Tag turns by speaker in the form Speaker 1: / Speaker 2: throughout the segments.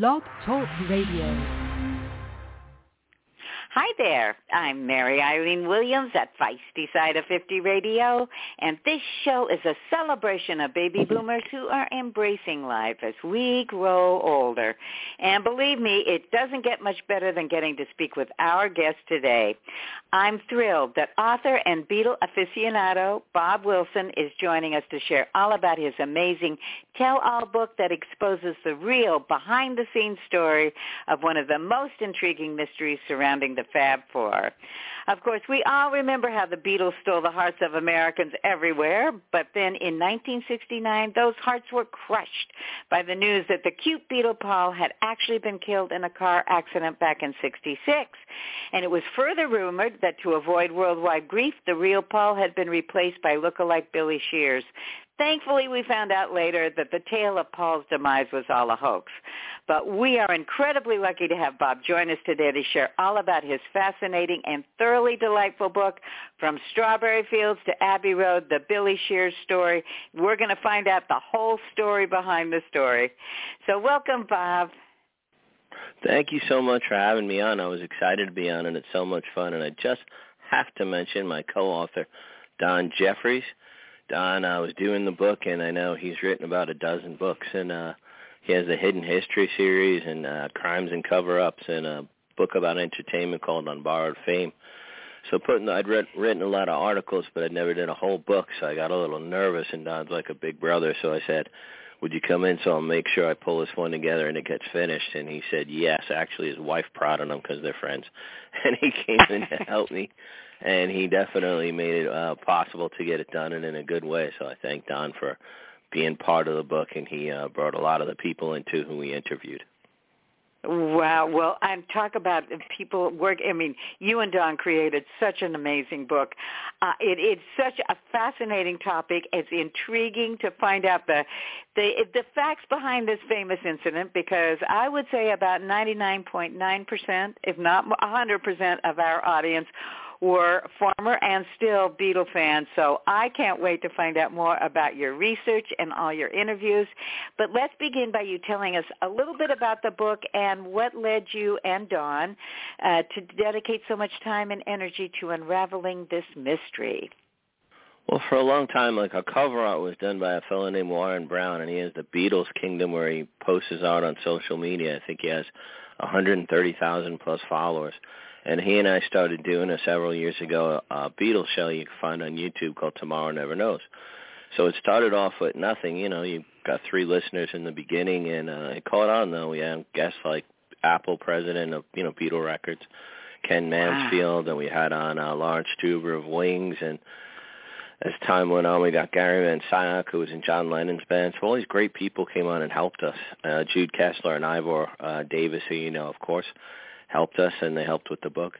Speaker 1: Blog Talk Radio.
Speaker 2: Hi there. I'm Mary Eileen Williams at Feisty Side of 50 Radio, and this show is a celebration of baby boomers who are embracing life as we grow older. And believe me, it doesn't get much better than getting to speak with our guest today. I'm thrilled that author and Beatle aficionado Bob Wilson is joining us to share all about his amazing tell-all book that exposes the real behind-the-scenes story of one of the most intriguing mysteries surrounding the the Fab Four. Of course, we all remember how the Beatles stole the hearts of Americans everywhere, but then in 1969, those hearts were crushed by the news that the cute Beatle Paul had actually been killed in a car accident back in 66. And it was further rumored that to avoid worldwide grief, the real Paul had been replaced by look-alike Billy Shears. Thankfully, we found out later that the tale of Paul's demise was all a hoax. But we are incredibly lucky to have Bob join us today to share all about his fascinating and thoroughly delightful book, From Strawberry Fields to Abbey Road, the Billy Shears story. We're going to find out the whole story behind the story. So welcome, Bob.
Speaker 3: Thank you so much for having me on. I was excited to be on, and it's so much fun. And I just have to mention my co-author, Don Jeffries. Don uh, was doing the book, and I know he's written about a dozen books, and uh, he has a hidden history series and uh, crimes and cover-ups, and a book about entertainment called On Borrowed Fame. So putting, I'd read, written a lot of articles, but I'd never did a whole book, so I got a little nervous. And Don's like a big brother, so I said, "Would you come in so I'll make sure I pull this one together and it gets finished?" And he said, "Yes." Actually, his wife prodded him because they're friends, and he came in to help me and he definitely made it uh, possible to get it done and in a good way. So I thank Don for being part of the book, and he uh, brought a lot of the people into who we interviewed.
Speaker 2: Wow. Well, and talk about people work. I mean, you and Don created such an amazing book. Uh, it, it's such a fascinating topic. It's intriguing to find out the, the the facts behind this famous incident because I would say about 99.9%, if not 100% of our audience were former and still Beatle fans. So I can't wait to find out more about your research and all your interviews. But let's begin by you telling us a little bit about the book and what led you and Don uh, to dedicate so much time and energy to unraveling this mystery.
Speaker 3: Well, for a long time, like a cover art was done by a fellow named Warren Brown, and he has the Beatles Kingdom where he posts his art on social media. I think he has 130,000 plus followers. And he and I started doing a several years ago a Beatles show you can find on YouTube called Tomorrow Never Knows. So it started off with nothing, you know, you got three listeners in the beginning and uh it caught on though. We had guests like Apple president of, you know, Beatle Records, Ken Mansfield, wow. and we had on uh Laurence Juber of Wings and as time went on, we got Gary Van Scyoc, who was in John Lennon's band. So all these great people came on and helped us. Uh, Jude Kessler and Ivor uh, Davis, who you know, of course helped us and they helped with the book.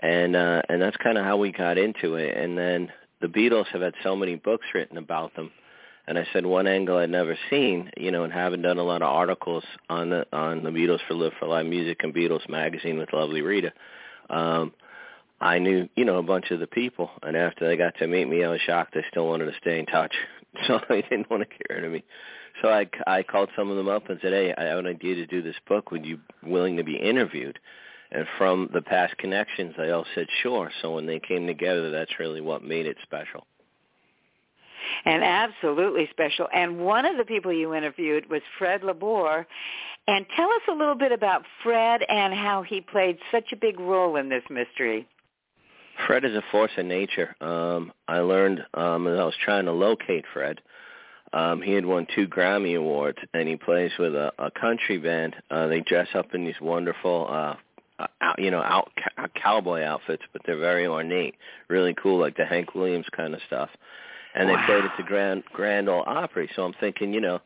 Speaker 3: And uh and that's kind of how we got into it. And then the Beatles have had so many books written about them. And I said one angle I'd never seen, you know, and haven't done a lot of articles on the on the Beatles for Live for Live Music and Beatles magazine with lovely Rita. Um I knew, you know, a bunch of the people, and after they got to meet me, I was shocked they still wanted to stay in touch. So they didn't want to get rid of me. So I, I called some of them up and said, hey, I have an idea to do this book. Would you willing to be interviewed? And from the past connections, they all said sure. So when they came together, that's really what made it special.
Speaker 2: And absolutely special. And one of the people you interviewed was Fred LaBour. And tell us a little bit about Fred and how he played such a big role in this mystery.
Speaker 3: Fred is a force of nature. Um, I learned um, as I was trying to locate Fred. Um, he had won two Grammy awards, and he plays with a, a country band. Uh, they dress up in these wonderful uh, out, you know, out cowboy outfits, but they're very ornate, really cool, like the Hank Williams kind of stuff. And wow. they played at the Grand Grand Ole Opry. So I'm thinking, you know,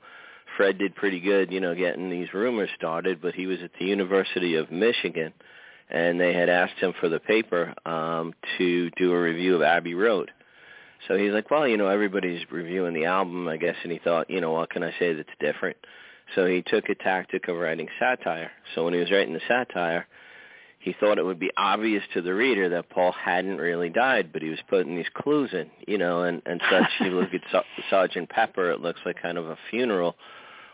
Speaker 3: Fred did pretty good, you know, getting these rumors started. But he was at the University of Michigan, and they had asked him for the paper um, to do a review of Abbey Road. So he's like, well, you know, everybody's reviewing the album, I guess, and he thought, you know, what can I say that's different? So he took a tactic of writing satire. So when he was writing the satire, he thought it would be obvious to the reader that Paul hadn't really died, but he was putting these clues in, you know, and and such. you look at Sergeant Pepper, it looks like kind of a funeral,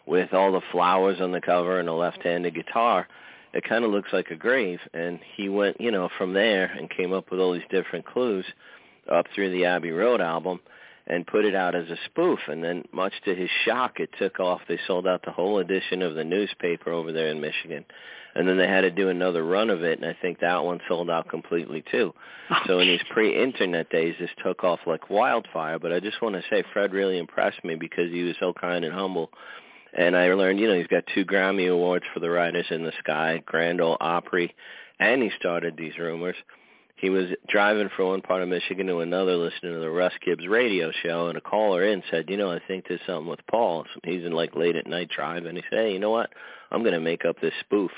Speaker 3: with all the flowers on the cover and a left-handed guitar, it kind of looks like a grave. And he went, you know, from there and came up with all these different clues up through the Abbey Road album and put it out as a spoof. And then, much to his shock, it took off. They sold out the whole edition of the newspaper over there in Michigan. And then they had to do another run of it, and I think that one sold out completely too. Oh, so in these pre-internet days, this took off like wildfire. But I just want to say, Fred really impressed me because he was so kind and humble. And I learned, you know, he's got two Grammy awards for The Riders in the Sky, Grand Ole Opry, and he started these rumors he was driving from one part of Michigan to another listening to the Russ Gibbs radio show, and a caller in said, you know, I think there's something with Paul. He's in like late at night driving. And he said, hey, you know what? I'm going to make up this spoof.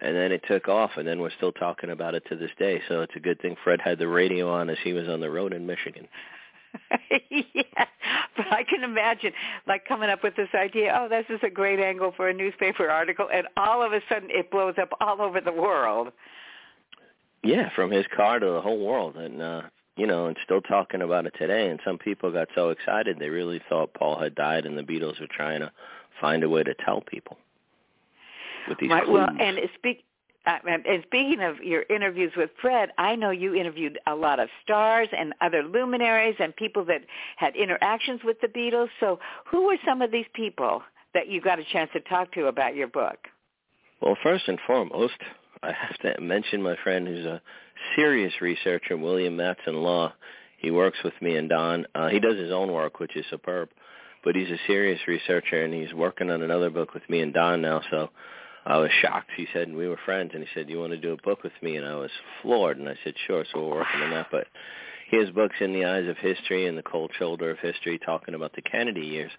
Speaker 3: And then it took off, and then we're still talking about it to this day. So it's a good thing Fred had the radio on as he was on the road in Michigan.
Speaker 2: yeah, but I can imagine like coming up with this idea. Oh, this is a great angle for a newspaper article, and all of a sudden it blows up all over the world.
Speaker 3: Yeah, from his car to the whole world, and uh, you know, and still talking about it today. And some people got so excited they really thought Paul had died, and the Beatles were trying to find a way to tell people with these
Speaker 2: right,
Speaker 3: clues.
Speaker 2: Well, and speak. Uh, and speaking of your interviews with Fred, I know you interviewed a lot of stars and other luminaries and people that had interactions with the Beatles. So who were some of these people that you got a chance to talk to about your book?
Speaker 3: Well, first and foremost, I have to mention my friend who's a serious researcher, William Matson Law. He works with me and Don. Uh, he does his own work, which is superb, but he's a serious researcher, and he's working on another book with me and Don now. So I was shocked. He said and we were friends, and he said, you want to do a book with me?" And I was floored, and I said, "Sure." So we're working on that. But he has books in the eyes of history and the cold shoulder of history, talking about the Kennedy years.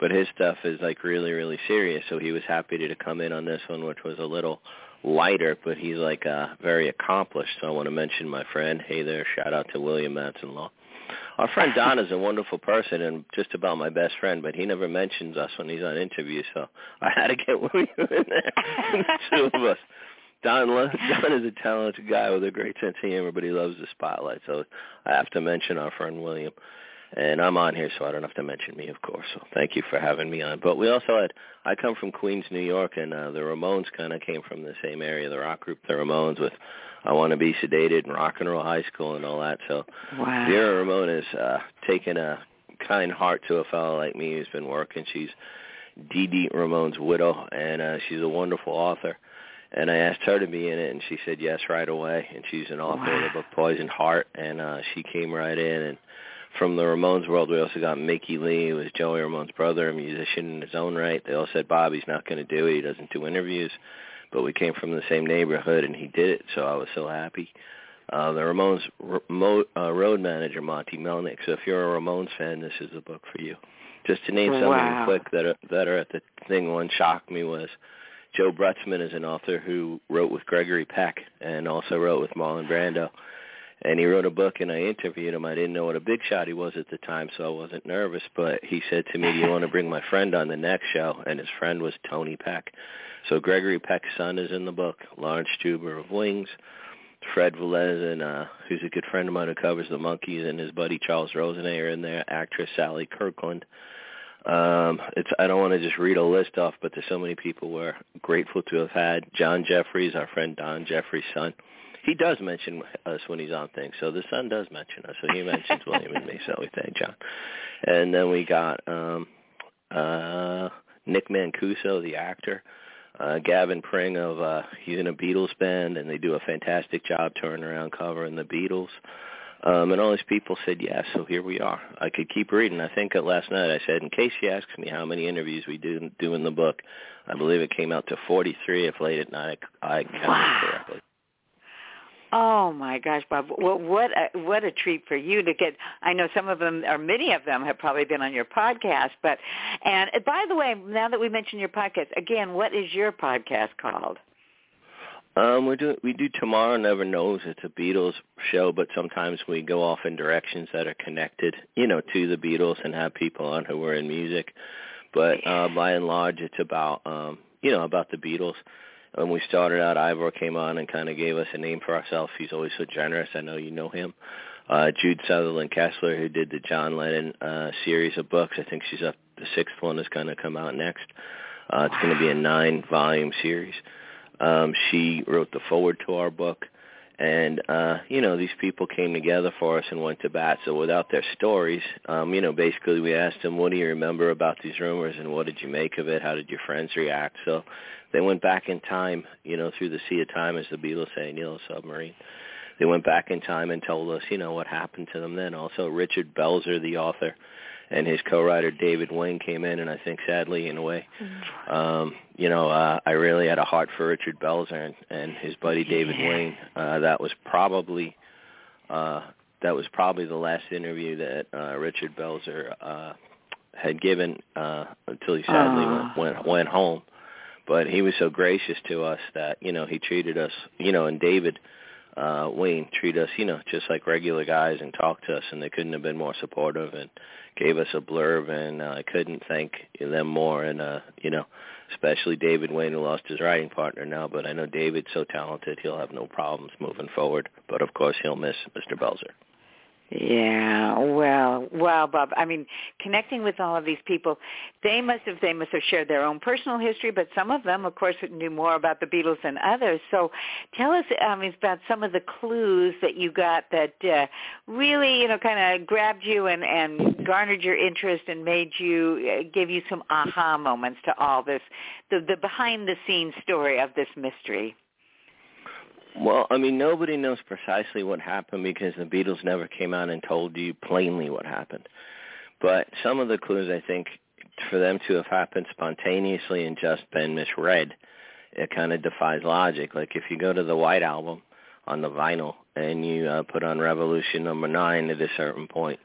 Speaker 3: But his stuff is like really, really serious. So he was happy to come in on this one, which was a little lighter, but he's like uh, very accomplished. So I want to mention my friend. Hey there, shout out to William Matson Law. Our friend Don is a wonderful person and just about my best friend, but he never mentions us when he's on interviews, so I had to get William in there. the two of us. Don, Don is a talented guy with a great sense of humor, but he loves the spotlight, so I have to mention our friend William. And I'm on here, so I don't have to mention me, of course. So thank you for having me on. But we also had, I come from Queens, New York, and uh, the Ramones kind of came from the same area, the rock group, the Ramones, with I Want to Be Sedated and Rock and Roll High School and all that. So
Speaker 2: wow.
Speaker 3: Vera Ramone has uh, taken a kind heart to a fellow like me who's been working. She's Dee Dee Ramone's widow, and uh, she's a wonderful author. And I asked her to be in it, and she said yes right away. And she's an author wow. of the book Poison Heart, and uh, she came right in and from the Ramones world, we also got Mickey Leigh, who was Joey Ramone's brother, a musician in his own right. They all said Bobby's not going to do it. He doesn't do interviews. But we came from the same neighborhood, and he did it, so I was so happy. Uh, the Ramones remote, uh, road manager, Monte Melnick. So if you're a Ramones fan, this is the book for you. Just to name some
Speaker 2: wow.
Speaker 3: quick that are, that are at the thing, one shocked me was Joe Brutzman is an author who wrote with Gregory Peck and also wrote with Marlon Brando and he wrote a book and I interviewed him. I didn't know what a big shot he was at the time, so I wasn't nervous. But he said to me, "Do you want to bring my friend on the next show?" And his friend was Tony Peck. So Gregory Peck's son is in the book. Laurence Juber of Wings, Fred Velez, and uh, who's a good friend of mine who covers the Monkees, and his buddy Charles Rosenay are in there. Actress Sally Kirkland. Um, it's I don't want to just read a list off, but there's so many people we're grateful to have had. John Jeffries, our friend Don Jeffries' son he does mention us when he's on things. So the son does mention us. So he mentions William and me. So we thank John. And then we got um uh Nick Mancuso, the actor. Uh Gavin Pring of uh he's in a Beatles band and they do a fantastic job turning around covering the Beatles. Um, and all these people said yes, so here we are. I could keep reading. I think last night I said, in case he asks me how many interviews we do do in the book, I believe it came out to 43 if late at night I counted
Speaker 2: wow.
Speaker 3: correctly.
Speaker 2: Oh my gosh, Bob! Well, what a what a treat for you to get. I know some of them, or many of them, have probably been on your podcast. But and by the way, now that we mentioned your podcast again, what is your podcast called?
Speaker 3: Um, we do we do tomorrow never knows. It's a Beatles show, but sometimes we go off in directions that are connected, you know, to the Beatles and have people on who are in music. But uh, by and large, it's about um, you know about the Beatles when we started out, Ivor came on and kind of gave us a name for ourselves. He's always so generous. I know you know him. Uh, Jude Sutherland Kessler, who did the John Lennon uh, series of books. I think she's up. The sixth one is going to come out next. Uh, it's going to be a nine-volume series. Um, she wrote the forward to our book, and uh, you know these people came together for us and went to bat. So without their stories, um, you know, basically we asked them, "What do you remember about these rumors, and what did you make of it? How did your friends react?" So they went back in time, you know, through the sea of time, as the Beatles say, Neil Submarine. They went back in time and told us, you know, what happened to them then. Also, Richard Belzer, the author, and his co-writer David Wayne came in, and I think sadly, in a way, um, you know, uh, I really had a heart for Richard Belzer and, and his buddy David
Speaker 2: Yeah.
Speaker 3: Wayne. Uh, that was probably uh, that was probably the last interview that uh, Richard Belzer uh, had given uh, until he sadly
Speaker 2: Ah.
Speaker 3: went, went went home. But he was so gracious to us that you know he treated us, you know, and David uh Wayne treated us, you know, just like regular guys and talked to us and they couldn't have been more supportive and gave us a blurb and uh, I couldn't thank them more and uh you know, especially David Wayne who lost his writing partner now, but I know David's so talented he'll have no problems moving forward. But of course he'll miss Mr. Belzer.
Speaker 2: Yeah, well, well, Bob. I mean, connecting with all of these people, they must have they must have shared their own personal history, but some of them, of course, knew more about the Beatles than others. So, tell us um, about some of the clues that you got that uh, really, you know, kind of grabbed you and and garnered your interest and made you uh, give you some aha moments to all this, the the behind the scenes story of this mystery.
Speaker 3: Well, I mean, nobody knows precisely what happened because the Beatles never came out and told you plainly what happened. But some of the clues, I think, for them to have happened spontaneously and just been misread, it kind of defies logic. Like if you go to the White Album on the vinyl and you uh, put on Revolution number nine at a certain point,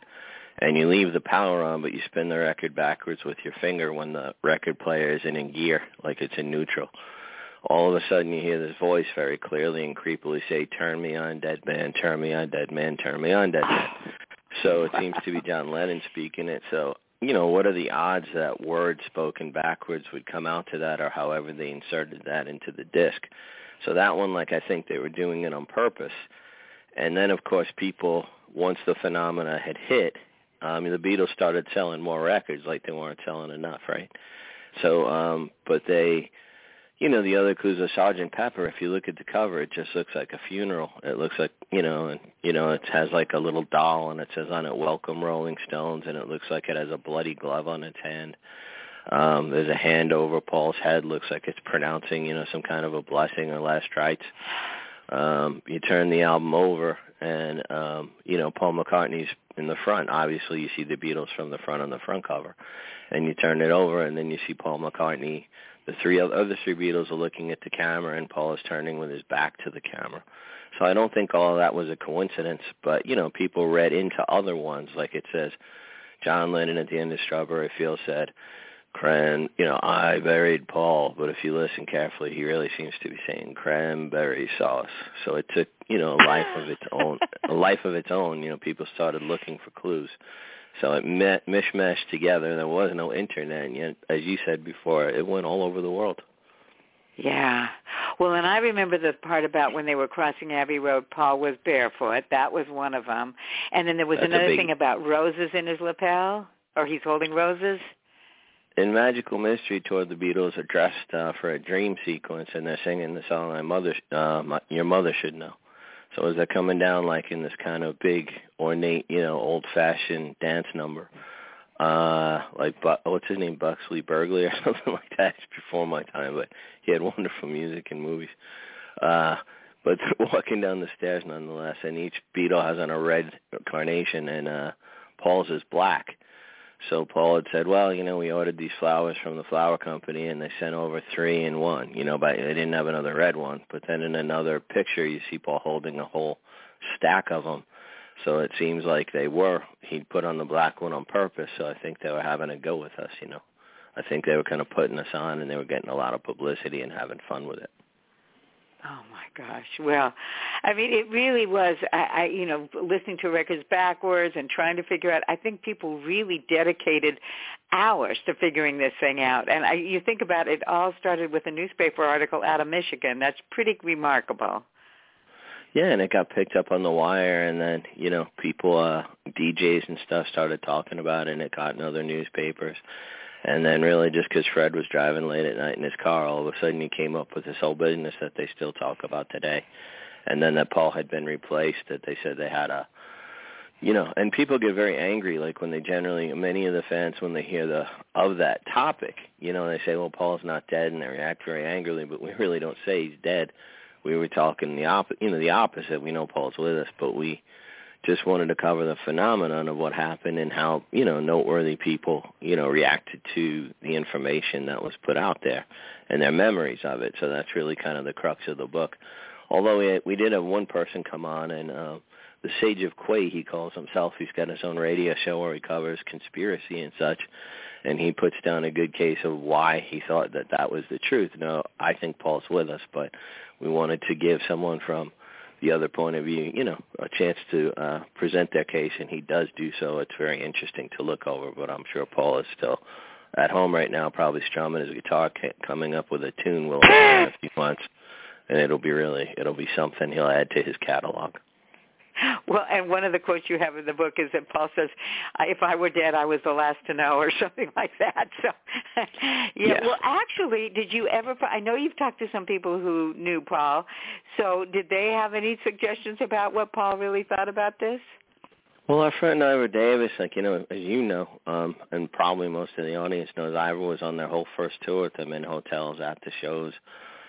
Speaker 3: and you leave the power on, but you spin the record backwards with your finger when the record player isn't in gear, like it's in neutral all of a sudden you hear this voice very clearly and creepily say, turn me on, dead man, turn me on, dead man, turn me on, dead man. So it seems to be John Lennon speaking it. So, you know, what are the odds that words spoken backwards would come out to that or however they inserted that into the disc? So that one, like, I think they were doing it on purpose. And then, of course, people, once the phenomena had hit, um, the Beatles started selling more records like they weren't selling enough, right? So, um, but they you know, the other clues are Sergeant Pepper. If you look at the cover, it just looks like a funeral. It looks like, you know, and you know, it has like a little doll, and it says on it "Welcome Rolling Stones," and it looks like it has a bloody glove on its hand. Um, there's a hand over Paul's head. Looks like it's pronouncing, you know, some kind of a blessing or last rites. Um, you turn the album over, and um, you know, Paul McCartney's in the front. Obviously, you see the Beatles from the front on the front cover, and you turn it over, and then you see Paul McCartney the three other three Beatles are looking at the camera, and Paul is turning with his back to the camera. So I don't think all of that was a coincidence, but you know, people read into other ones, like it says, John Lennon at the end of Strawberry Fields said, "Cran, you know, I buried Paul," but if you listen carefully, he really seems to be saying cranberry sauce. So it took, you know, a life of its own, a life of its own. You know, people started looking for clues. So it met, mishmashed together. And there was no internet, and yet, as you said before, it went all over the world.
Speaker 2: Yeah. Well, and I remember the part about when they were crossing Abbey Road, Paul was barefoot. That was one of them. And then there was
Speaker 3: That's
Speaker 2: another
Speaker 3: big-
Speaker 2: thing about roses in his lapel, or he's holding roses.
Speaker 3: In Magical Mystery Tour, the Beatles are dressed uh, for a dream sequence, and they're singing the song "My Mother, uh, my, Your Mother Should Know." So is they're coming down, like in this kind of big, ornate, you know, old-fashioned dance number, uh, like what's his name, Buxley Burgley or something like that. It's before my time, but he had wonderful music and movies. Uh, but walking down the stairs nonetheless, and each beetle has on a red carnation, and uh, Paul's is black. So Paul had said, well, you know, we ordered these flowers from the flower company, and they sent over three in one. You know, but they didn't have another red one. But then in another picture, you see Paul holding a whole stack of them. So it seems like they were. He put on the black one on purpose. So I think they were having a go with us. You know, I think they were kind of putting us on, and they were getting a lot of publicity and having fun with it.
Speaker 2: Oh my gosh. Well, I mean, it really was. I, I, you know, listening to records backwards and trying to figure out. I think people really dedicated hours to figuring this thing out. And I, you think about it, it all started with a newspaper article out of Michigan. That's pretty remarkable.
Speaker 3: Yeah, and it got picked up on the wire, and then you know people, uh DJs and stuff started talking about it, and it got in other newspapers. And then really just because Fred was driving late at night in his car, all of a sudden he came up with this whole business that they still talk about today. And then that Paul had been replaced, that they said they had a you know, and people get very angry, like when they generally, many of the fans, when they hear the of that topic, you know, they say, "Well, Paul's not dead," and they react very angrily. But we really don't say he's dead. We were talking the op, you know, the opposite. We know Paul's with us, but we just wanted to cover the phenomenon of what happened and how, you know, noteworthy people, you know, reacted to the information that was put out there and their memories of it. So that's really kind of the crux of the book. Although we we did have one person come on and. uh the Sage of Quay, he calls himself. He's got his own radio show where he covers conspiracy and such, and he puts down a good case of why he thought that that was the truth. No, I think Paul's with us, but we wanted to give someone from the other point of view, you know, a chance to uh, present their case, and he does do so. It's very interesting to look over, but I'm sure Paul is still at home right now, probably strumming his guitar, coming up with a tune. we'll in a few months, and it'll be really, it'll be something he'll add to his catalog.
Speaker 2: Well, and one of the quotes you have in the book is that Paul says, "If I were dead, I was the last to know," or something like that. So, yeah. Well, actually, did you ever? I know you've talked to some people who knew Paul. So, did they have any suggestions about what Paul really thought about this?
Speaker 3: Well, our friend Ivor Davis, like you know, as you know, um, and probably most of the audience knows, Ivor was on their whole first tour with them in hotels, at the shows,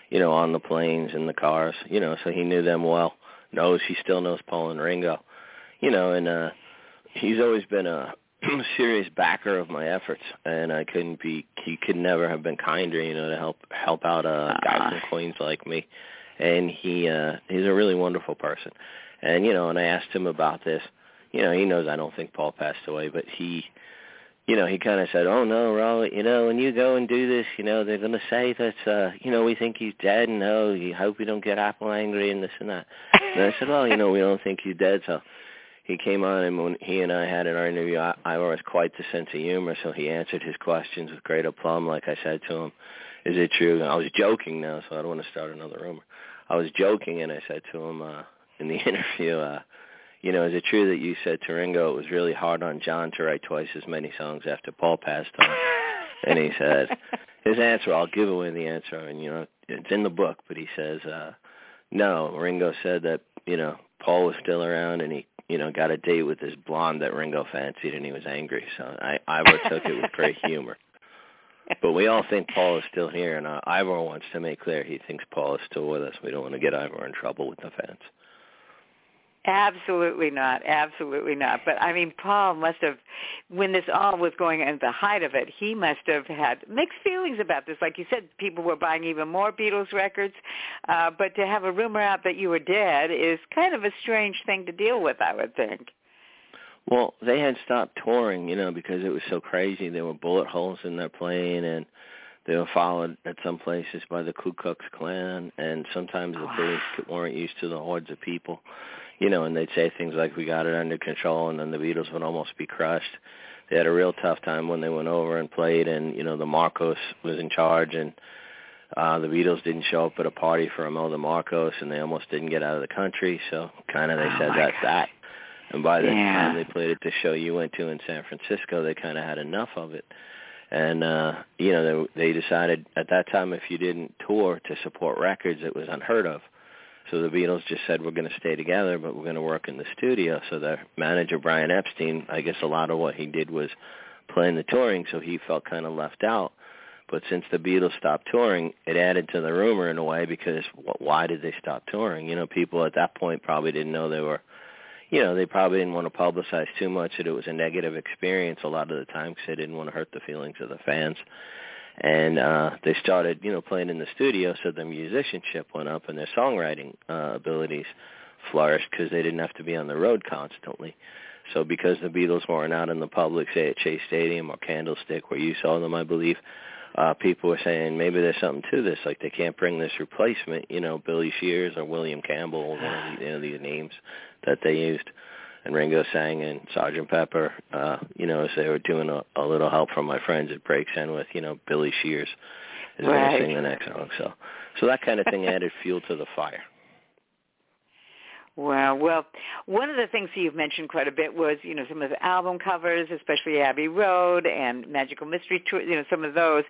Speaker 3: you know, on the planes, in the cars, you know, so he knew them well knows he still knows Paul and Ringo, you know, and uh, he's always been a serious backer of my efforts, and I couldn't be he could never have been kinder, you know, to help help out a guy from Queens like me, and he uh, he's a really wonderful person, and you know, and I asked him about this, you know, he knows I don't think Paul passed away, but he you know, he kind of said, "Oh no, Raul, you know, when you go and do this, you know, they're going to say that, uh, you know, we think he's dead, and oh, you hope we don't get Apple angry and this and that." And I said, "Well, you know, we don't think he's dead." So he came on, and when he and I had an interview, I, I was quite the sense of humor, so he answered his questions with great aplomb. Like I said to him, "Is it true?" I was joking now, so I don't want to start another rumor. I was joking, and I said to him uh, in the interview. uh you know, is it true that you said to Ringo it was really hard on John to write twice as many songs after Paul passed on? and he said, his answer, I'll give away the answer, and you know, it's in the book, but he says, uh, no, Ringo said that, you know, Paul was still around and he, you know, got a date with this blonde that Ringo fancied and he was angry. So I, Ivor took it with great humor. But we all think Paul is still here, and uh, Ivor wants to make clear he thinks Paul is still with us. We don't want to get Ivor in trouble with the fans.
Speaker 2: Absolutely not. Absolutely not. But I mean, Paul must have, when this all was going at the height of it, he must have had mixed feelings about this. Like you said, people were buying even more Beatles records. Uh, but to have a rumor out that you were dead is kind of a strange thing to deal with, I would think.
Speaker 3: Well, they had stopped touring, you know, because it was so crazy. There were bullet holes in their plane, and they were followed at some places by the Ku Klux Klan, and sometimes the police weren't used to the hordes of people you know, and they'd say things like, we got it under control, and then the Beatles would almost be crushed. They had a real tough time when they went over and played, and, you know, the Marcos was in charge, and uh, the Beatles didn't show up at a party for Imelda Marcos, and they almost didn't get out of the country, so kind of they
Speaker 2: oh
Speaker 3: said that's
Speaker 2: God.
Speaker 3: that. And by the
Speaker 2: yeah.
Speaker 3: time they played at the show you went to in San Francisco, they kind of had enough of it. And uh, you know, they, they decided at that time if you didn't tour to support records, it was unheard of. So the Beatles just said we're going to stay together, but we're going to work in the studio. So their manager Brian Epstein, I guess a lot of what he did was playing the touring, so he felt kind of left out. But since the Beatles stopped touring, it added to the rumor in a way because why did they stop touring? You know, people at that point probably didn't know they were, you know, they probably didn't want to publicize too much that it was a negative experience a lot of the time because they didn't want to hurt the feelings of the fans and uh they started you know playing in the studio so their musicianship went up and their songwriting uh abilities flourished because they didn't have to be on the road constantly. So because the Beatles weren't out in the public say at Shea Stadium or Candlestick where you saw them I believe uh people were saying maybe there's something to this like they can't bring this replacement you know Billy Shears or William Campbell one of the, you know these names that they used and Ringo sang and Sergeant Pepper, uh, you know, as they were doing a, a little help from my friends at Breaks In with, you know, Billy Shears is
Speaker 2: right.
Speaker 3: going to sing the next song. So, so that kind of thing added fuel to the fire.
Speaker 2: Wow. Well, one of the things that you've mentioned quite a bit was, you know, some of the album covers, especially Abbey Road and Magical Mystery Tour, you know, some of those.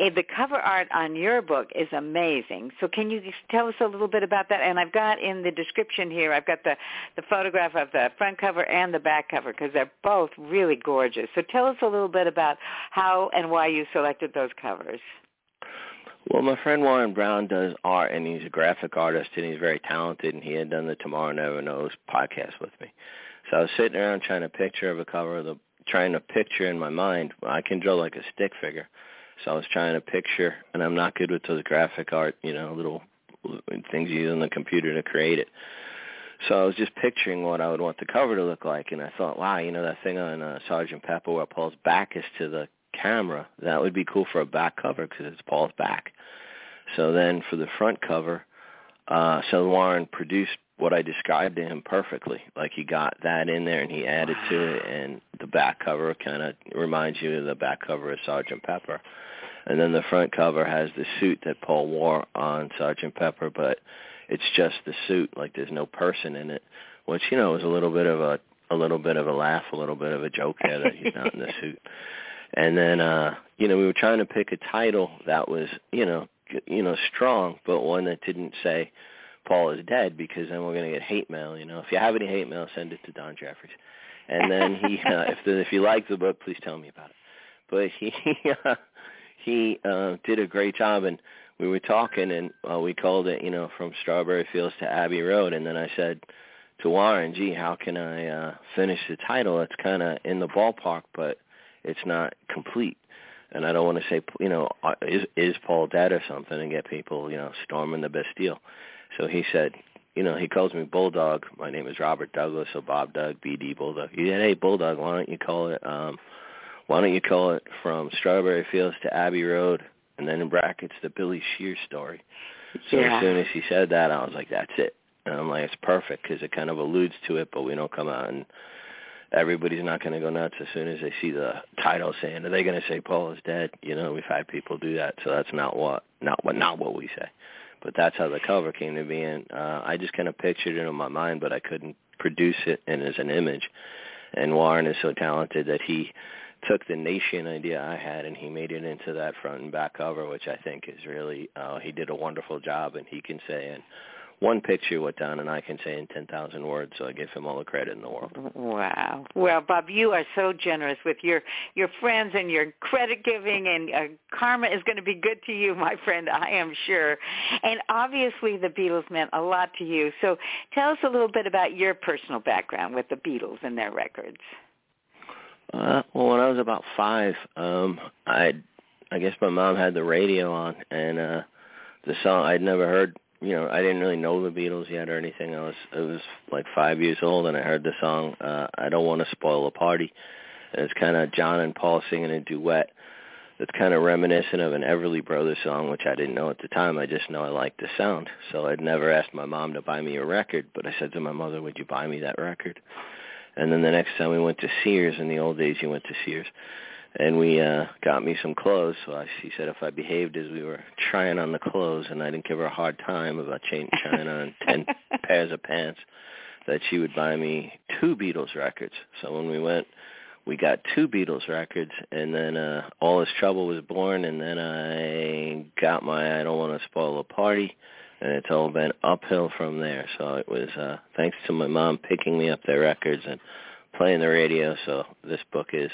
Speaker 2: The cover art on your book is amazing. So can you tell us a little bit about that? And I've got in the description here, I've got the, the photograph of the front cover and the back cover because they're both really gorgeous. So tell us a little bit about how and why you selected those covers.
Speaker 3: Well, my friend Warren Brown does art, and he's a graphic artist, and he's very talented. And he had done the Tomorrow Never Knows podcast with me. So I was sitting around trying to picture of a cover of the, trying to picture in my mind. I can draw like a stick figure, so I was trying to picture, and I'm not good with those graphic art, you know, little things you use on the computer to create it. So I was just picturing what I would want the cover to look like, and I thought, wow, you know that thing on uh, Sergeant Pepper where Paul's back is to the camera, that would be cool for a back cover because it's Paul's back. So then for the front cover, uh, so Warren produced what I described to him perfectly. Like he got that in there and he added to it, and the back cover kind of reminds you of the back cover of Sergeant Pepper. And then the front cover has the suit that Paul wore on Sergeant Pepper, but it's just the suit. Like there's no person in it, which you know is a little bit of a a little bit of a laugh, a little bit of a joke there that he's not in the suit. And then uh, you know we were trying to pick a title that was you know you know strong, but one that didn't say Paul is dead because then we're going to get hate mail. You know, if you have any hate mail, send it to Don Jeffries. And then he, uh, if the, if you like the book, please tell me about it. But he uh, he uh, did a great job, and we were talking, and uh, we called it, you know, from Strawberry Fields to Abbey Road. And then I said to Warren, "Gee, how can I uh, finish the title? It's kind of in the ballpark, but it's not complete." and I don't want to say, you know, uh, is is Paul dead or something, and get people, you know, storming the Bastille. So he said, you know, he calls me Bulldog. My name is Robert Douglas, so Bob Doug, BD Bulldog. He said, hey Bulldog, why don't you call it, um, why don't you call it from Strawberry Fields to Abbey Road, and then in brackets the Billy Shear story. So
Speaker 2: yeah.
Speaker 3: as soon as he said that, I was like, that's it. And I'm like, it's perfect because it kind of alludes to it, but we don't come out and everybody's not going to go nuts as soon as they see the title saying, "Are they going to say Paul is dead?" You know, we've had people do that, so that's not what not what not what we say. But that's how the cover came to be, and uh, I just kind of pictured it in my mind, but I couldn't produce it in as an image. And Warren is so talented that he took the nation idea I had and he made it into that front and back cover, which I think is really uh, he did a wonderful job, and he can say and one picture what Don and I can say in 10,000 words, so I give him all the credit in the world.
Speaker 2: Wow. Well, Bob, you are so generous with your your friends and your credit giving, and uh, karma is going to be good to you, my friend, I am sure. And obviously the Beatles meant a lot to you. So tell us a little bit about your personal background with the Beatles and their records.
Speaker 3: Uh, well, when I was about five, um, I I guess my mom had the radio on, and uh, the song I'd never heard you know, I didn't really know the Beatles yet or anything. I was I was like five years old and I heard the song uh I Don't Want to Spoil a Party. And it's kind of John and Paul singing a duet. It's kind of reminiscent of an Everly Brothers song, which I didn't know at the time. I just know I liked the sound. So I'd never asked my mom to buy me a record, but I said to my mother, "Would you buy me that record?" And then the next time we went to Sears, in the old days you went to Sears, and we uh got me some clothes. So I, she said if I behaved as we were trying on the clothes and I didn't give her a hard time about trying on ten pairs of pants, that she would buy me two Beatles records. So when we went, we got two Beatles records, and then uh All This Trouble was born, and then I got my I Don't Want to Spoil a Party. And it's all been uphill from there. So it was uh thanks to my mom picking me up their records and playing the radio. So this book is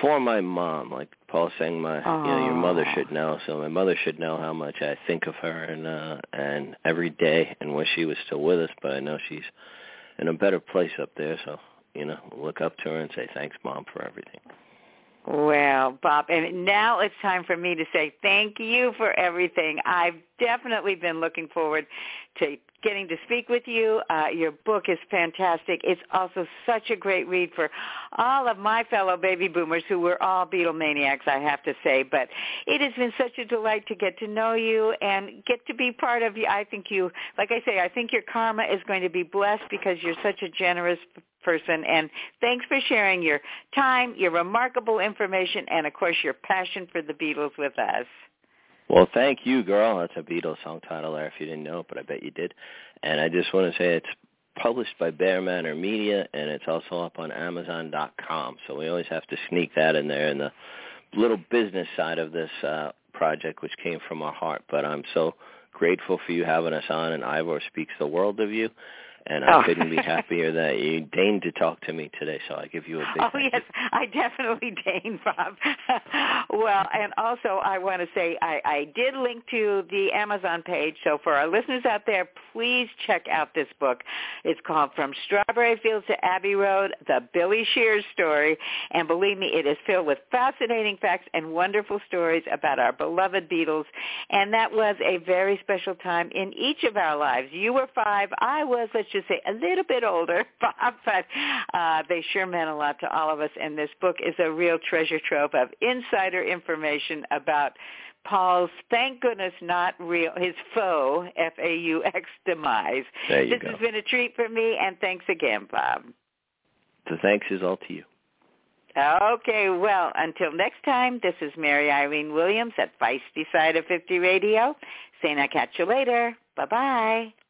Speaker 3: for my mom. Like Paul saying, my
Speaker 2: Aww.
Speaker 3: you know your mother should know. So my mother should know how much I think of her and uh and every day and wish she was still with us. But I know she's in a better place up there. So you know, look up to her and say thanks, mom, for everything.
Speaker 2: Well, Bob, and now it's time for me to say thank you for everything. I've definitely been looking forward to getting to speak with you. Uh, your book is fantastic. It's also such a great read for all of my fellow baby boomers who were all Beatlemaniacs, I have to say. But it has been such a delight to get to know you and get to be part of you. I think you, like I say, I think your karma is going to be blessed because you're such a generous person. And thanks for sharing your time, your remarkable information, and of course your passion for the Beatles with us.
Speaker 3: Well, thank you, girl. That's a Beatles song title there if you didn't know, but I bet you did. And I just want to say it's published by BearManor Media, and it's also up on Amazon.com. So we always have to sneak that in there in the little business side of this uh, project, which came from our heart. But I'm so grateful for you having us on, and Ivor speaks the world of you and I oh. couldn't be happier that you deigned to talk to me today. So I give you a big.
Speaker 2: Oh yes,
Speaker 3: you.
Speaker 2: I definitely deigned, Bob. well, and also I want to say I, I did link to the Amazon page. So for our listeners out there, please check out this book. It's called From Strawberry Fields to Abbey Road: The Billy Shears Story. And believe me, it is filled with fascinating facts and wonderful stories about our beloved Beatles. And that was a very special time in each of our lives. You were five. I was. Let's just say a little bit older, but uh, they sure meant a lot to all of us. And this book is a real treasure trove of insider information about Paul's, thank goodness, not real, his faux, F-A-U-X, demise.
Speaker 3: There
Speaker 2: this
Speaker 3: go.
Speaker 2: has been a treat for me, and thanks again, Bob.
Speaker 3: The thanks is all to you.
Speaker 2: Okay, well, until next time, this is Mary Eileen Williams at Feisty Side of 50 Radio saying I'll catch you later. Bye-bye.